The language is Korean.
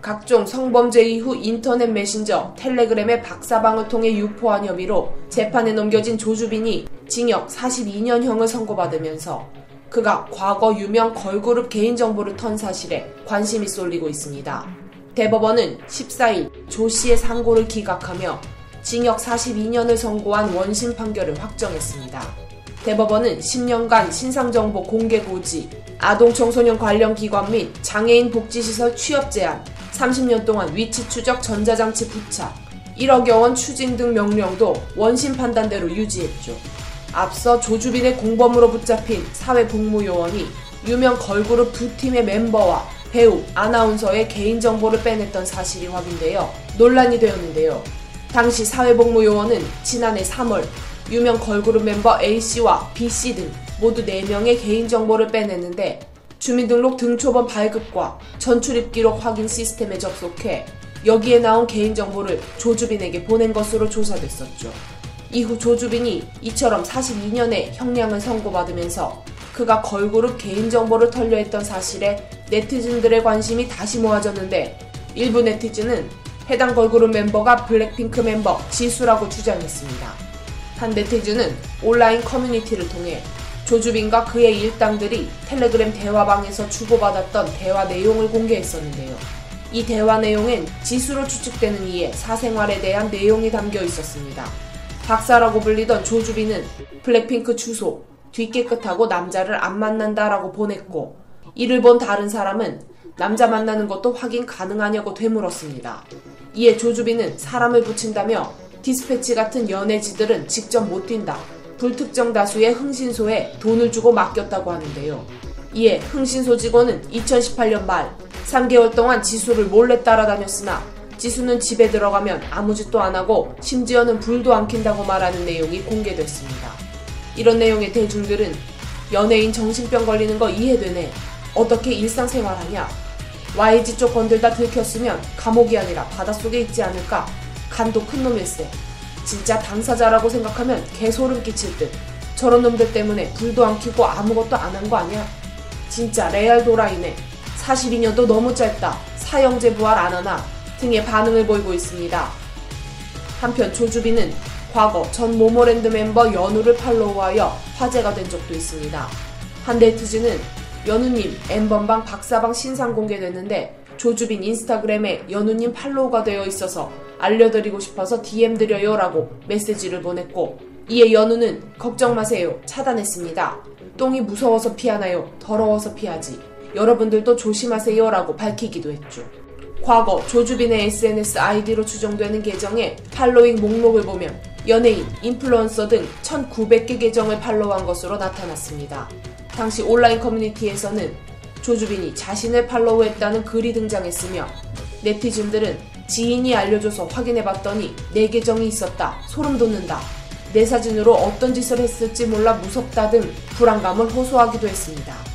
각종 성범죄 이후 인터넷 메신저 텔레그램의 박사방을 통해 유포한 혐의로 재판에 넘겨진 조주빈이 징역 42년형을 선고받으면서 그가 과거 유명 걸그룹 개인정보를 턴 사실에 관심이 쏠리고 있습니다. 대법원은 14일 조 씨의 상고를 기각하며 징역 42년을 선고한 원심 판결을 확정했습니다. 대법원은 10년간 신상정보 공개 고지, 아동 청소년 관련 기관 및 장애인 복지시설 취업 제한, 30년 동안 위치 추적 전자장치 부착, 1억여 원 추징 등 명령도 원심 판단대로 유지했죠. 앞서 조주빈의 공범으로 붙잡힌 사회복무요원이 유명 걸그룹 두 팀의 mem버와 배우, 아나운서의 개인정보를 빼냈던 사실이 확인되어 논란이 되었는데요. 당시 사회복무요원은 지난해 3월 유명 걸그룹 멤버 A씨와 B씨 등 모두 4명의 개인정보를 빼냈는데 주민등록 등초번 발급과 전출입 기록 확인 시스템에 접속해 여기에 나온 개인정보를 조주빈에게 보낸 것으로 조사됐었죠. 이후 조주빈이 이처럼 42년의 형량을 선고받으면서 그가 걸그룹 개인정보를 털려했던 사실에 네티즌들의 관심이 다시 모아졌는데 일부 네티즌은 해당 걸그룹 멤버가 블랙핑크 멤버 지수라고 주장했습니다. 한 네티즌은 온라인 커뮤니티를 통해 조주빈과 그의 일당들이 텔레그램 대화방에서 주고받았던 대화 내용을 공개했었는데요. 이 대화 내용엔 지수로 추측되는 이의 사생활에 대한 내용이 담겨 있었습니다. 박사라고 불리던 조주빈은 블랙핑크 주소, 뒤깨끗하고 남자를 안 만난다라고 보냈고, 이를 본 다른 사람은 남자 만나는 것도 확인 가능하냐고 되물었습니다. 이에 조주빈은 사람을 붙인다며 디스패치 같은 연애지들은 직접 못 뛴다. 불특정 다수의 흥신소에 돈을 주고 맡겼다고 하는데요. 이에 흥신소 직원은 2018년 말 3개월 동안 지수를 몰래 따라다녔으나 지수는 집에 들어가면 아무 짓도 안 하고 심지어는 불도 안 킨다고 말하는 내용이 공개됐습니다. 이런 내용의 대중들은 연예인 정신병 걸리는 거 이해되네. 어떻게 일상생활하냐? YG 쪽 건들 다 들켰으면 감옥이 아니라 바닷속에 있지 않을까? 간도 큰 놈일세. 진짜 당사자라고 생각하면 개소름 끼칠 듯. 저런 놈들 때문에 불도 안 켜고 아무것도 안 한 거 아니야? 진짜 레알 도라이네. 42년도 너무 짧다. 사형제 부활 안 하나 등의 반응을 보이고 있습니다. 한편 조주빈은 과거 전 모모랜드 멤버 연우를 팔로우하여 화제가 된 적도 있습니다. 한 네티즌은 연우님 엠번방 박사방 신상 공개됐는데 조주빈 인스타그램에 연우님 팔로우가 되어 있어서 알려드리고 싶어서 DM 드려요 라고 메시지를 보냈고 이에 연우는 걱정 마세요 차단했습니다. 똥이 무서워서 피하나요? 더러워서 피하지. 여러분들도 조심하세요 라고 밝히기도 했죠. 과거 조주빈의 SNS 아이디로 추정되는 계정의 팔로잉 목록을 보면 연예인, 인플루언서 등 1900개 계정을 팔로우한 것으로 나타났습니다. 당시 온라인 커뮤니티에서는 조주빈이 자신을 팔로우했다는 글이 등장했으며 네티즌들은 지인이 알려줘서 확인해봤더니 내 계정이 있었다. 소름 돋는다. 내 사진으로 어떤 짓을 했을지 몰라 무섭다 등 불안감을 호소하기도 했습니다.